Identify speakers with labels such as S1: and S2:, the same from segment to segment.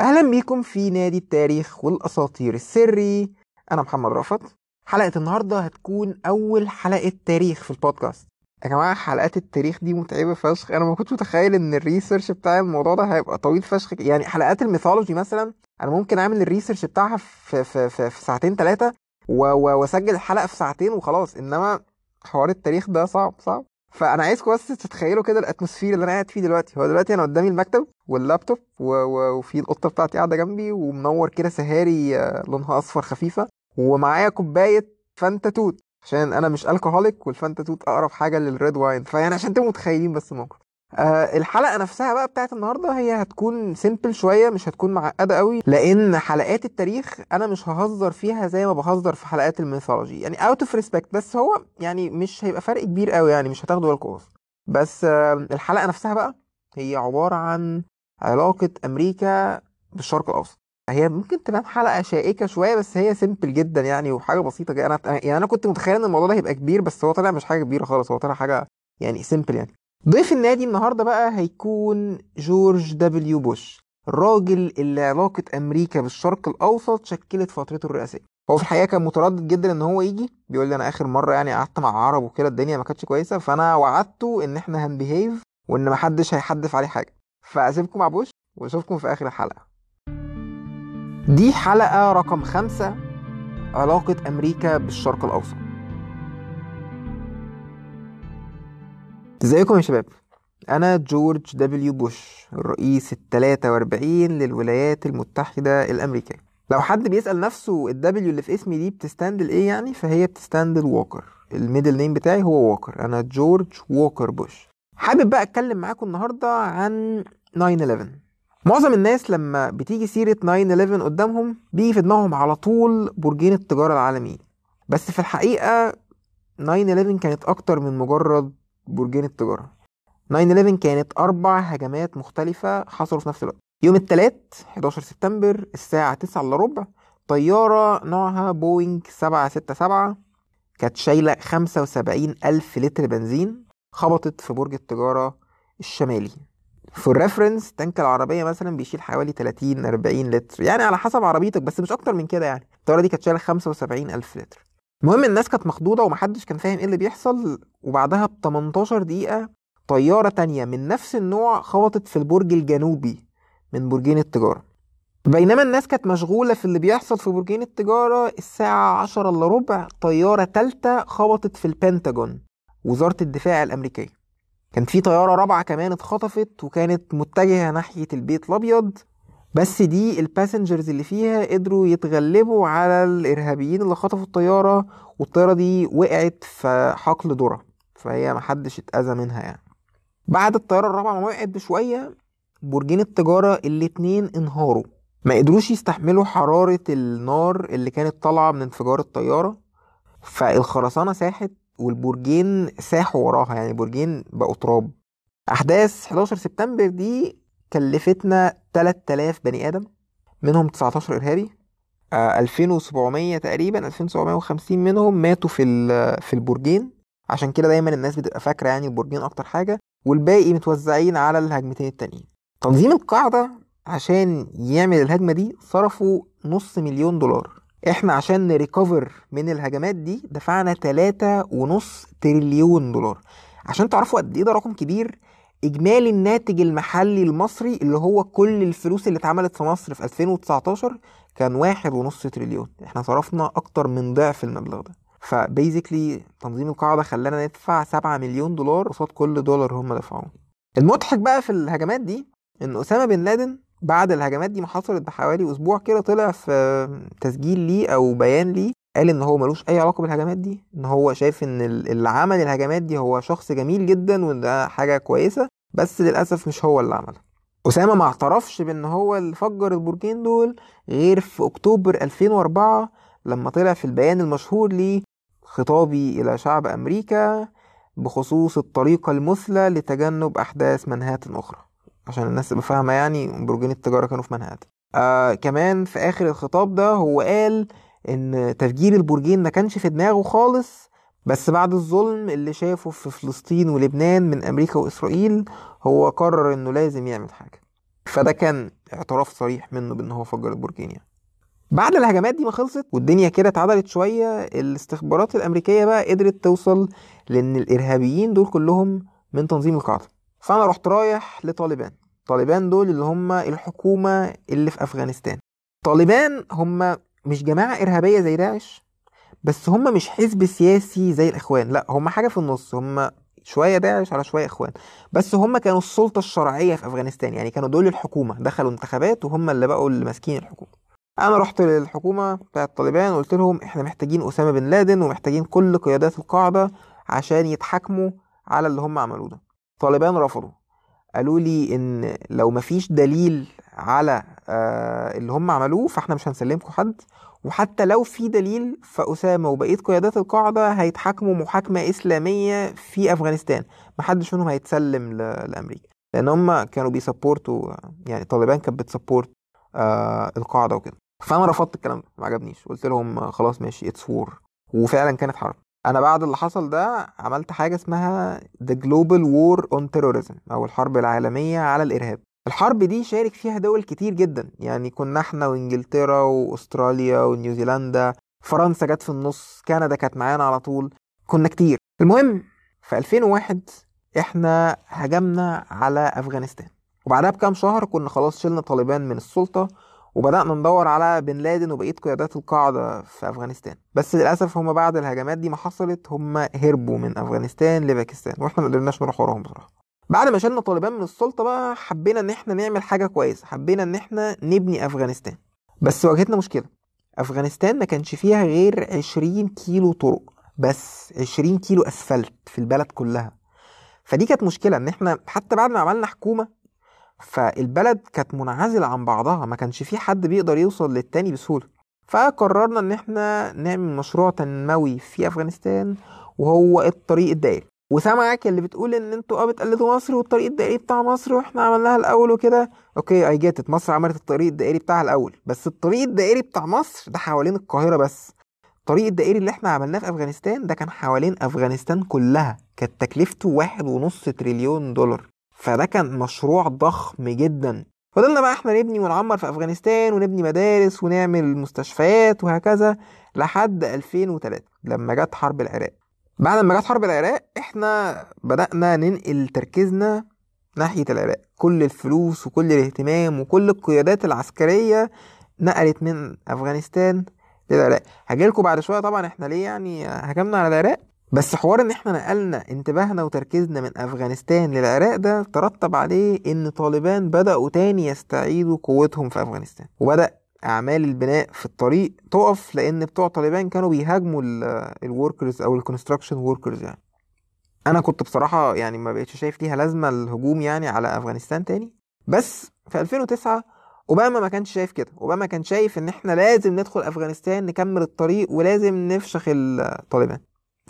S1: أهلا بيكم في نادي التاريخ والأساطير السري. أنا محمد رافت حلقة النهارده هتكون أول حلقة تاريخ في البودكاست. يا جماعة حلقات التاريخ دي متعبة فشخ. أنا ما كنتش متخيل إن ال research بتاع الموضوع ده هيبقى طويل فشخ. يعني حلقات ال mythology مثلا أنا ممكن أعمل ال research بتاعها في في في, في ساعتين ثلاثة وأسجل الحلقة في ساعتين وخلاص. إنما حوار التاريخ ده صعب صعب. فأنا عايزكم بس تتخيلوا كده ال atmosphere اللي أنا قاعد فيه دلوقتي. هو دلوقتي أنا قدامي المكتب واللابتوب و... و... والقطة بتاعتي قاعدة جنبي ومنور كده سهاري آه، لونها أصفر خفيفة ومعايا كوباية فانتا توت عشان أنا مش alcoholic والفانتا توت أقرب حاجة لل red wine فيعني عشان تبقوا متخيلين بس الموقف. آه الحلقة نفسها بقى بتاعت النهارده هي هتكون simple شوية مش هتكون معقدة قوي لأن حلقات التاريخ أنا مش ههزر فيها زي ما بهزر في حلقات ال mythology. يعني out of respect بس هو يعني مش هيبقى فرق كبير قوي يعني مش هتاخدوا بالكم بس آه الحلقة نفسها بقى هي عبارة عن علاقة أمريكا بالشرق الأوسط. هي ممكن تبان حلقة شائكة شوية بس هي simple جدا يعني وحاجة بسيطة جدا. أنا يعني أنا كنت متخيل إن الموضوع ده هيبقى كبير بس هو طلع مش حاجة كبيرة خالص هو طلع حاجة يعني simple يعني. ضيف النادي النهارده بقى هيكون جورج دبليو بوش الراجل اللي علاقة أمريكا بالشرق الأوسط شكلت فترته الرئاسية. هو في الحقيقة كان متردد جدا إن هو يجي بيقول لي أنا آخر مرة يعني قعدت مع عرب وكده الدنيا ما كانتش كويسة فأنا وعدته إن إحنا هن behave وإن محدش هيحدف عليه حاجة. فأسيبكم مع بوش وأشوفكم في آخر الحلقة. دي حلقة رقم خمسة علاقة أمريكا بالشرق الأوسط. ازيكم يا شباب؟ أنا جورج دبليو بوش الرئيس التلاتة وأربعين للولايات المتحدة الأمريكية. لو حد بيسأل نفسه الدبليو اللي في اسمي دي بتستند لإيه يعني فهي بتستند ل Walker. ال middle name بتاعي هو Walker. أنا جورج Walker بوش. حابب بقى أتكلم معاكم النهاردة عن 9/11 معظم الناس لما بتيجي سيرة 9/11 قدامهم بيجي في دماغهم على طول برجين التجارة العالميين بس في الحقيقة 9/11 كانت أكتر من مجرد برجين التجارة. 9/11 كانت أربع هجمات مختلفة حصلوا في نفس الوقت. يوم التلات 11 سبتمبر الساعة 9 إلا ربع طيارة نوعها بوينج 767 كانت شايلة 75 ألف لتر بنزين خبطت في برج التجارة الشمالي. فور ريفرنس تانك العربية مثلا بيشيل حوالي 30 40 لتر يعني على حسب عربيتك بس مش أكتر من كده يعني. الطيارة دي كانت شايلة 75 ألف لتر. المهم الناس كانت مخضوضة ومحدش كان فاهم إيه اللي بيحصل وبعدها ب 18 دقيقة طيارة تانية من نفس النوع خبطت في البرج الجنوبي من برجين التجارة. بينما الناس كانت مشغولة في اللي بيحصل في برجين التجارة الساعة 10 إلا ربع طيارة تالتة خبطت في البنتاجون وزارة الدفاع الأمريكية. كان في طيارة رابعة كمان اتخطفت وكانت متجهة ناحية البيت الأبيض بس دي الباسنجرز اللي فيها قدروا يتغلبوا على الإرهابيين اللي خطفوا الطيارة والطيارة دي وقعت في حقل ذرة فهي محدش اتأذى منها يعني. بعد الطيارة الرابعة ما وقعت بشوية برجين التجارة الاتنين انهاروا. ما قدروش يستحملوا حرارة النار اللي كانت طالعة من انفجار الطيارة فالخرسانة ساحت والبرجين ساحوا وراها يعني البرجين بقوا تراب. أحداث 11 سبتمبر دي كلفتنا 3000 بني آدم منهم 19 إرهابي. آه 2700 تقريبا 2750 منهم ماتوا في في البرجين. عشان كده دايما الناس بتبقى فاكرة يعني البرجين أكتر حاجة والباقي متوزعين على الهجمتين التانيين. تنظيم القاعدة عشان يعمل الهجمة دي صرفوا نص مليون دولار. إحنا عشان نريكفر من الهجمات دي دفعنا تلاتة ونص تريليون دولار. عشان تعرفوا قد إيه ده رقم كبير إجمالي الناتج المحلي المصري اللي هو كل الفلوس اللي اتعملت في مصر في 2019 كان واحد ونص تريليون. إحنا صرفنا أكتر من ضعف المبلغ ده. فبيزيكلي تنظيم القاعدة خلانا ندفع 7 مليون دولار قصاد كل دولار هم دفعوه. المضحك بقى في الهجمات دي إن أسامة بن لادن بعد الهجمات دي ما حصلت بحوالي أسبوع كده طلع في تسجيل ليه أو بيان ليه قال إن هو ملوش أي علاقة بالهجمات دي إن هو شايف إن اللي عمل الهجمات دي هو شخص جميل جدا وده حاجة كويسة بس للأسف مش هو اللي عملها. أسامة ما اعترفش بإن هو اللي فجر البرجين دول غير في أكتوبر 2004 لما طلع في البيان المشهور ليه خطابي إلى شعب أمريكا بخصوص الطريقة المثلى لتجنب أحداث منهاتن أخرى. عشان الناس تبقى فاهمة يعني برجين التجارة كانوا في منهاتن. آه كمان في آخر الخطاب ده هو قال إن تفجير البرجين ما كانش في دماغه خالص بس بعد الظلم اللي شافه في فلسطين ولبنان من أمريكا وإسرائيل هو قرر إنه لازم يعمل حاجة. فده كان اعتراف صريح منه بإن هو فجر البرجين يعني. بعد الهجمات دي ما خلصت والدنيا كده اتعدلت شوية الاستخبارات الأمريكية بقى قدرت توصل لإن الإرهابيين دول كلهم من تنظيم القاعدة. فأنا رحت رايح لطالبان. طالبان دول اللي هم الحكومة اللي في أفغانستان. طالبان هم مش جماعة إرهابية زي داعش بس هم مش حزب سياسي زي الإخوان لا هم حاجة في النص هم شوية داعش على شوية إخوان بس هم كانوا السلطة الشرعية في أفغانستان يعني كانوا دول الحكومة دخلوا انتخابات وهم اللي بقوا اللي ماسكين الحكومة. أنا رحت للحكومة بتاعه طالبان وقلت لهم إحنا محتاجين أسامة بن لادن ومحتاجين كل قيادات القاعدة عشان يتحاكموا على اللي هم عملوه ده. طالبان رفضوا. قالوا لي إن لو مفيش دليل على آه اللي هم عملوه فإحنا مش هنسلمكم حد. وحتى لو في دليل فأسامة وبقية قيادات القاعدة هيتحاكموا محاكمة إسلامية في أفغانستان. محدش منهم هيتسلم لأمريكا. لأن هم كانوا بي support وا يعني طالبان كانت بت support آه القاعدة وكده. فأنا رفضت الكلام ده ما عجبنيش. قلت لهم خلاص ماشي it's war وفعلا كانت حرب. أنا بعد اللي حصل ده عملت حاجة اسمها The Global War on Terrorism أو الحرب العالمية على الإرهاب. الحرب دي شارك فيها دول كتير جدا يعني كنا إحنا وإنجلترا وأستراليا ونيوزيلندا فرنسا جت في النص كندا كانت معانا على طول كنا كتير. المهم في 2001 إحنا هجمنا على أفغانستان. وبعدها بكام شهر كنا خلاص شلنا طالبان من السلطة وبدأنا ندور على بن لادن وبقية قيادات القاعدة في أفغانستان. بس للأسف هم بعد الهجمات دي ما حصلت هم هربوا من أفغانستان لباكستان وإحنا ما قدرناش نروح وراهم بصراحة. بعد ما شلنا طالبان من السلطة بقى حبينا إن إحنا نعمل حاجة كويسة حبينا إن إحنا نبني أفغانستان. بس واجهتنا مشكلة أفغانستان ما كانش فيها غير 20 كيلو طرق بس 20 كيلو أسفلت في البلد كلها. فدي كانت مشكلة إن إحنا حتى بعد ما عملنا حكومة فالبلد كانت منعزلة عن بعضها ما كانش في حد بيقدر يوصل للتاني بسهولة. فقررنا إن إحنا نعمل مشروع تنموي في أفغانستان وهو الطريق الدائري. وسامعك اللي بتقول إن أنتوا آه بتقلدوا مصر والطريق الدائري بتاع مصر وإحنا عملناها الأول وكده. okay I get مصر عملت الطريق الدائري بتاعها الأول. بس الطريق الدائري بتاع مصر ده حوالين القاهرة بس. الطريق الدائري اللي إحنا عملناه في أفغانستان ده كان حوالين أفغانستان كلها. كانت تكلفته واحد ونص تريليون دولار. فده كان مشروع ضخم جدا. فضلنا بقى إحنا نبني ونعمر في أفغانستان ونبني مدارس ونعمل مستشفيات وهكذا لحد 2003 لما جت حرب العراق. بعد ما جت حرب العراق إحنا بدأنا ننقل تركيزنا ناحية العراق. كل الفلوس وكل الاهتمام وكل القيادات العسكرية نقلت من أفغانستان للعراق. هجيلكوا بعد شوية طبعا إحنا ليه يعني هجمنا على العراق؟ بس حوار إن إحنا نقلنا انتباهنا وتركيزنا من أفغانستان للعراق ده ترتب عليه إن طالبان بدأوا تاني يستعيدوا قوتهم في أفغانستان. وبدأ أعمال البناء في الطريق تقف لأن بتوع طالبان كانوا بيهاجموا ال workers أو ال construction workers يعني. أنا كنت بصراحة يعني ما بقتش شايف ليها لازمة الهجوم يعني على أفغانستان تاني. بس في 2009 أوباما ما كانش شايف كده. أوباما كان شايف إن إحنا لازم ندخل أفغانستان نكمل الطريق ولازم نفشخ الطالبان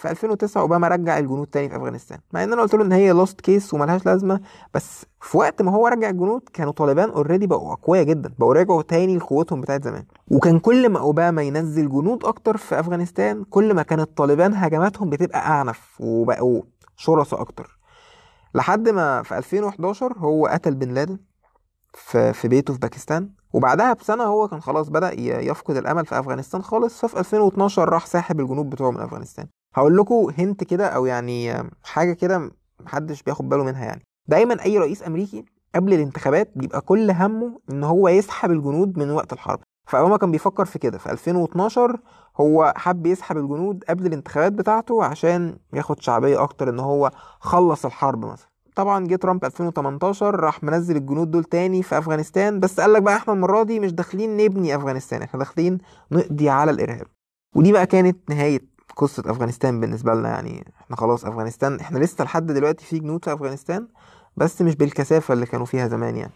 S1: في 2009 اوباما رجع الجنود تاني في أفغانستان مع إن أنا قلت له إن هي lost case وملهاش لازمة بس في وقت ما هو رجع الجنود كانوا طالبان already بقوا أقوياء جدا بقوا رجعوا تاني لقوتهم بتاعت زمان. وكان كل ما أوباما ينزل جنود أكتر في أفغانستان كل ما كانت طالبان هجماتهم بتبقى أعنف وبقوا شرسة أكتر. لحد ما في 2011 هو قتل بن لادن في في بيته في باكستان وبعدها بسنة هو كان خلاص بدأ يفقد الأمل في أفغانستان خالص ففي 2012 راح ساحب الجنود بتوعه من أفغانستان. هقول لكم هنت كده أو يعني حاجة كده محدش بياخد باله منها يعني. دايما أي رئيس أمريكي قبل الانتخابات بيبقى كل همه إن هو يسحب الجنود من وقت الحرب. فأوباما كان بيفكر في كده. في 2012 هو حب يسحب الجنود قبل الانتخابات بتاعته عشان ياخد شعبية أكتر إن هو خلص الحرب مثلا. طبعا جه ترامب 2018 راح منزل الجنود دول تاني في أفغانستان. بس قال لك بقى إحنا المرة دي مش داخلين نبني أفغانستان إحنا داخلين نقضي على الإرهاب. ودي بقى كانت نهاية قصة أفغانستان بالنسبة لنا يعني إحنا خلاص أفغانستان إحنا لسه لحد دلوقتي في جنود في أفغانستان بس مش بالكثافة اللي كانوا فيها زمان يعني.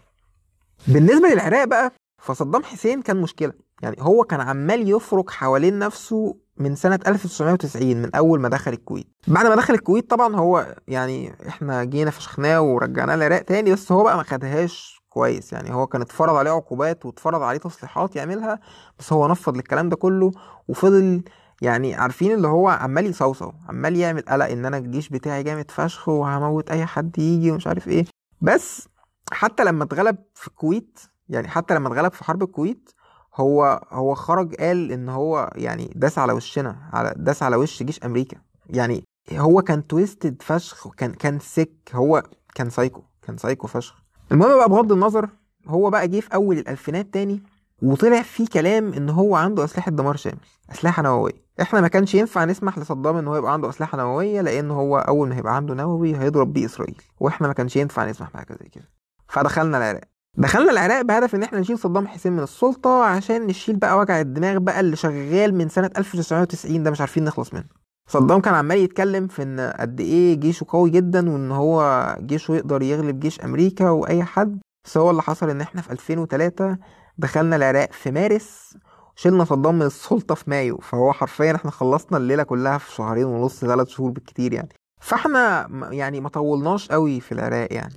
S1: بالنسبة للعراق بقى فصدام حسين كان مشكلة. يعني هو كان عمال يفرك حوالين نفسه من سنة 1990 من أول ما دخل الكويت. بعد ما دخل الكويت طبعا هو يعني إحنا جينا فشخناه ورجعناه العراق تاني بس هو بقى ما خدهاش كويس يعني. هو كان اتفرض عليه عقوبات واتفرض عليه تصليحات يعملها بس هو نفض للكلام ده كله وفضل يعني عارفين اللي هو عمال يصوصو عمال يعمل قلق إن أنا الجيش بتاعي جامد فشخ وهموت أي حد يجي ومش عارف إيه. بس حتى لما اتغلب في الكويت يعني حتى لما اتغلب في حرب الكويت هو هو خرج قال إن هو يعني داس على وشنا على داس على وش جيش أمريكا. يعني هو كان twisted فشخ كان كان sick هو كان سايكو كان سايكو فشخ. المهم بقى بغض النظر هو بقى جه في أول الألفينات تاني وطلع فيه كلام إن هو عنده أسلحة دمار شامل أسلحة نووية. إحنا ما كانش ينفع نسمح لصدام إن هو يبقى عنده أسلحة نووية لأن هو أول ما هيبقى عنده نووي هيضرب بيه إسرائيل وإحنا ما كانش ينفع نسمح بحاجة زي كده. فدخلنا العراق. دخلنا العراق بهدف إن إحنا نشيل صدام حسين من السلطة عشان نشيل بقى وجع الدماغ بقى اللي شغال من سنة 1990 ده مش عارفين نخلص منه. صدام كان عمال يتكلم في إن قد إيه جيشه قوي جدا وإن هو جيشه يقدر يغلب جيش أمريكا وأي حد. بس هو اللي حصل إن إحنا في 2003 دخلنا العراق في مارس شلنا صدام من السلطة في مايو فهو حرفيا إحنا خلصنا الليلة كلها في شهرين ونص ثلاث شهور بالكتير يعني. فإحنا يعني ما طولناش قوي في العراق يعني.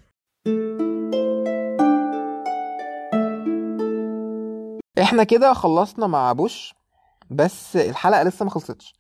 S1: إحنا كده خلصنا مع بوش بس الحلقة لسه ما خلصتش.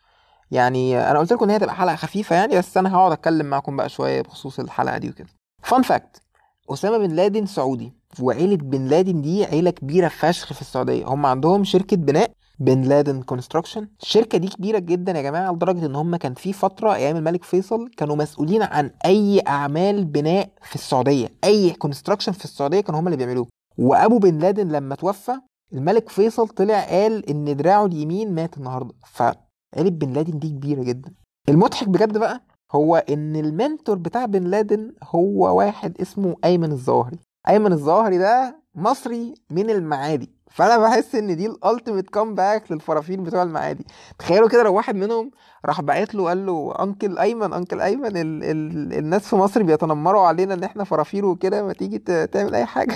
S1: يعني أنا قلت لكم إن هي تبقى حلقة خفيفة يعني بس أنا هقعد أتكلم معاكم بقى شوية بخصوص الحلقة دي وكده. fun fact أسامة بن لادن سعودي. وعيلة بن لادن دي عيلة كبيرة فشخ في السعودية. هم عندهم شركة بناء بن لادن construction الشركة دي كبيرة جدا يا جماعة لدرجة إن هم كان في فترة أيام الملك فيصل كانوا مسؤولين عن أي أعمال بناء في السعودية. أي construction في السعودية كانوا هم اللي بيعملوه. وأبو بن لادن لما توفى الملك فيصل طلع قال إن دراعه اليمين مات النهارده. فعيلة بن لادن دي كبيرة جدا. المضحك بجد بقى هو إن ال mentor بتاع بن لادن هو واحد اسمه أيمن الظواهري. أيمن الظواهري ده مصري من المعادي. فأنا بحس إن دي ال ultimate comeback للفرافير بتوع المعادي. تخيلوا كده لو واحد منهم راح باعت له قال له uncle أيمن uncle أيمن ال ال الناس في مصر بيتنمروا علينا إن إحنا فرافير وكده ما تيجي تعمل أي حاجة.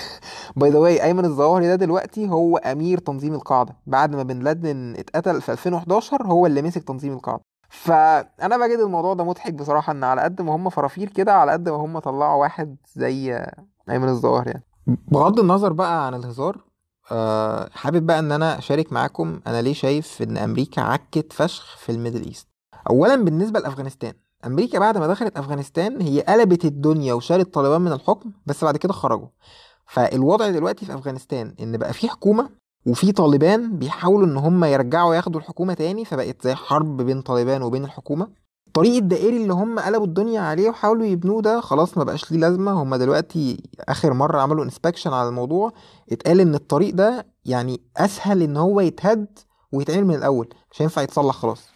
S1: by the way أيمن الظواهري ده دلوقتي هو أمير تنظيم القاعدة. بعد ما بن لادن اتقتل في 2011 هو اللي مسك تنظيم القاعدة. فأنا بجد الموضوع ده مضحك بصراحة إن على قد ما هم فرافير كده على قد ما هم طلعوا واحد زي ايمن الظواهري يعني. بغض النظر بقى عن الهزار أه حابب بقى إن أنا أشارك معاكم أنا ليه شايف إن أمريكا عكت فشخ في ال Middle East. اولا بالنسبة لأفغانستان. أمريكا بعد ما دخلت أفغانستان هي قلبت الدنيا وشالت طالبان من الحكم بس بعد كده خرجوا. فالوضع دلوقتي في أفغانستان إن بقى في حكومة وفي طالبان بيحاولوا إن هم يرجعوا ياخدوا الحكومة تاني فبقت زي حرب بين طالبان وبين الحكومة. الطريق الدائري اللي هم قلبوا الدنيا عليه وحاولوا يبنوه ده خلاص ما بقاش ليه لازمة. هم دلوقتي آخر مرة عملوا انسبكشن على الموضوع. اتقال إن الطريق ده يعني أسهل إن هو يتهد ويتعمل من الأول مش هينفع يتصلح خلاص.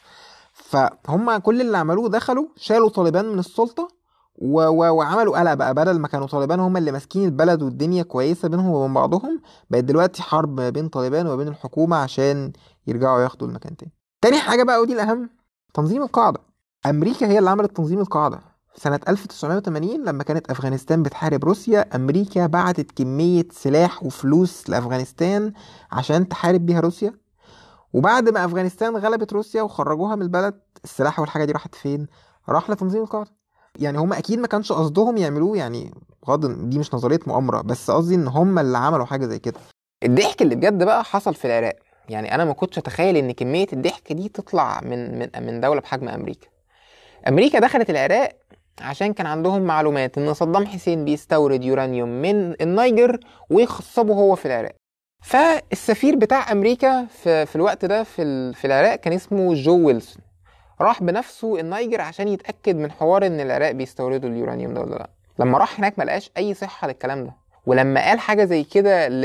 S1: فهم كل اللي عملوه دخلوا شالوا طالبان من السلطة و... و... وعملوا قلق بقى. بدل ما كانوا طالبان هم اللي ماسكين البلد والدنيا كويسة بينهم وبين بعضهم بقت دلوقتي حرب ما بين طالبان وبين الحكومة عشان يرجعوا ياخدوا المكان تاني. تاني حاجة بقى ودي الأهم تنظيم القاعدة. أمريكا هي اللي عملت تنظيم القاعدة. سنة 1980 لما كانت أفغانستان بتحارب روسيا أمريكا بعتت كمية سلاح وفلوس لأفغانستان عشان تحارب بيها روسيا. وبعد ما أفغانستان غلبت روسيا وخرجوها من البلد السلاح والحاجة دي راحت فين؟ راح لتنظيم القاعدة. يعني هم أكيد ما كانش قصدهم يعملوه يعني بغض دي مش نظرية مؤامرة بس قصدي إن هم اللي عملوا حاجة زي كده. الضحك اللي بجد بقى حصل في العراق. يعني أنا ما كنتش أتخيل إن كمية الضحك دي تطلع من من من دولة بحجم أمريكا. أمريكا دخلت العراق عشان كان عندهم معلومات إن صدام حسين بيستورد يورانيوم من النيجر ويخصبه هو في العراق. فالسفير بتاع أمريكا في, في الوقت ده في, في العراق كان اسمه جو ويلسون. راح بنفسه النيجر عشان يتأكد من حوار إن العراق بيستوردوا اليورانيوم ده ولا لأ. لما راح هناك ما لقاش أي صحة للكلام ده. ولما قال حاجة زي كده ل...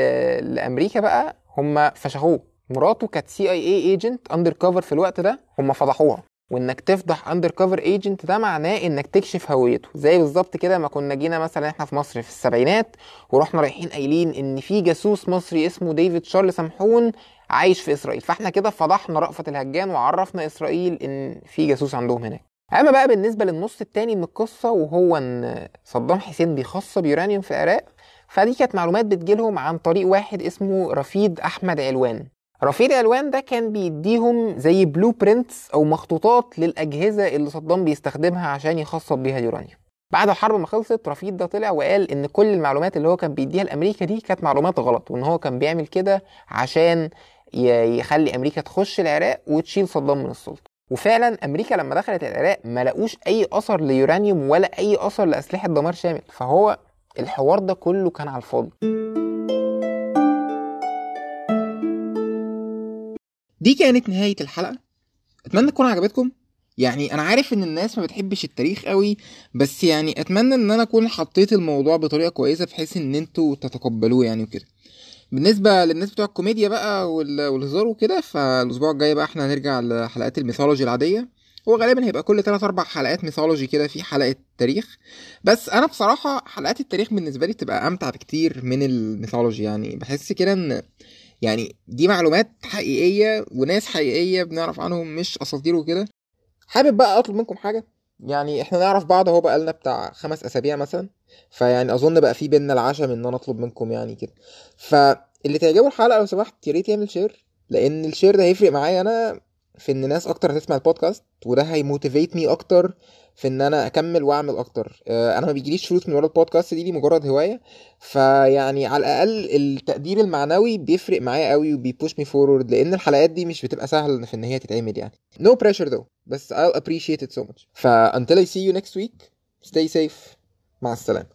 S1: لأمريكا بقى هم فشخوه. مراته كانت CIA agent undercover في الوقت ده هم فضحوها. وإنك تفضح undercover agent ده معناه إنك تكشف هويته. زي بالظبط كده ما كنا جينا مثلا إحنا في مصر في السبعينات ورحنا رايحين قايلين إن في جاسوس مصري اسمه ديفيد شارل سمحون عايش في إسرائيل. فإحنا كده فضحنا رأفت الهجان وعرفنا إسرائيل إن في جاسوس عندهم هناك. أما بقى بالنسبة للنص التاني من القصة وهو إن صدام حسين بيخصب يورانيوم في العراق فدي كانت معلومات بتجيلهم عن طريق واحد اسمه رفيد أحمد علوان. رفيد علوان ده كان بيديهم زي blueprints أو مخطوطات للأجهزة اللي صدام بيستخدمها عشان يخصب بيها اليورانيوم. بعد الحرب ما خلصت رفيد ده طلع وقال إن كل المعلومات اللي هو كان بيديها لأمريكا دي كانت معلومات غلط وإن هو كان بيعمل كده عشان يخلي أمريكا تخش العراق وتشيل صدام من السلطة. وفعلا أمريكا لما دخلت العراق ما لقوش أي أثر ليورانيوم ولا أي أثر لأسلحة دمار شامل. فهو الحوار ده كله كان على الفاضي. دي كانت نهاية الحلقة. أتمنى تكون عجبتكم. يعني أنا عارف إن الناس ما بتحبش التاريخ قوي بس يعني أتمنى إن أنا أكون حطيت الموضوع بطريقة كويسة بحيث إن أنتوا تتقبلوه يعني وكده. بالنسبة للناس بتوع الكوميديا بقى وال- والهزار وكده فالأسبوع الجاي بقى إحنا هنرجع لحلقات ال mythology العادية. هو غالبا هيبقى كل 3 4 حلقات mythology كده في حلقة تاريخ. بس أنا بصراحة حلقات التاريخ بالنسبة لي بتبقى أمتع بكتير من ال mythology يعني. بحس كده إن يعني دي معلومات حقيقية وناس حقيقية بنعرف عنهم مش أساطير وكده. حابب بقى أطلب منكم حاجة؟ يعني إحنا نعرف بعض أهو بقالنا بتاع خمس أسابيع مثلا. فيعني أظن بقى في بينا العشم إن أنا أطلب منكم يعني كده. فاللي تعجبه الحلقة لو سمحت يا ريت يعمل share لأن ال share ده هيفرق معايا أنا في إن ناس أكتر هتسمع البودكاست وده ه motivate me أكتر في إن أنا أكمل وأعمل أكتر. آه، أنا ما بيجيليش فلوس من ورا البودكاست دي دي مجرد هواية. فيعني على الأقل التقدير المعنوي بيفرق معايا قوي وبيبوش مي فورورد لأن الحلقات دي مش بتبقى سهل في إن هي تتعمل يعني. No pressure though بس I'll appreciate it so much. ف until I see you next week stay safe. مع السلامة.